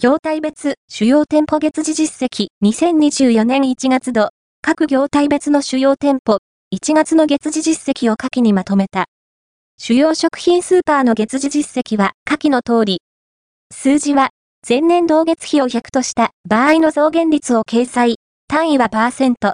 業態別主要店舗月次実績2024年1月度、各業態別の主要店舗、1月の月次実績を下記にまとめた。主要食品スーパーの月次実績は下記の通り。数字は、前年同月比を100とした場合の増減率を掲載。単位はパーセント。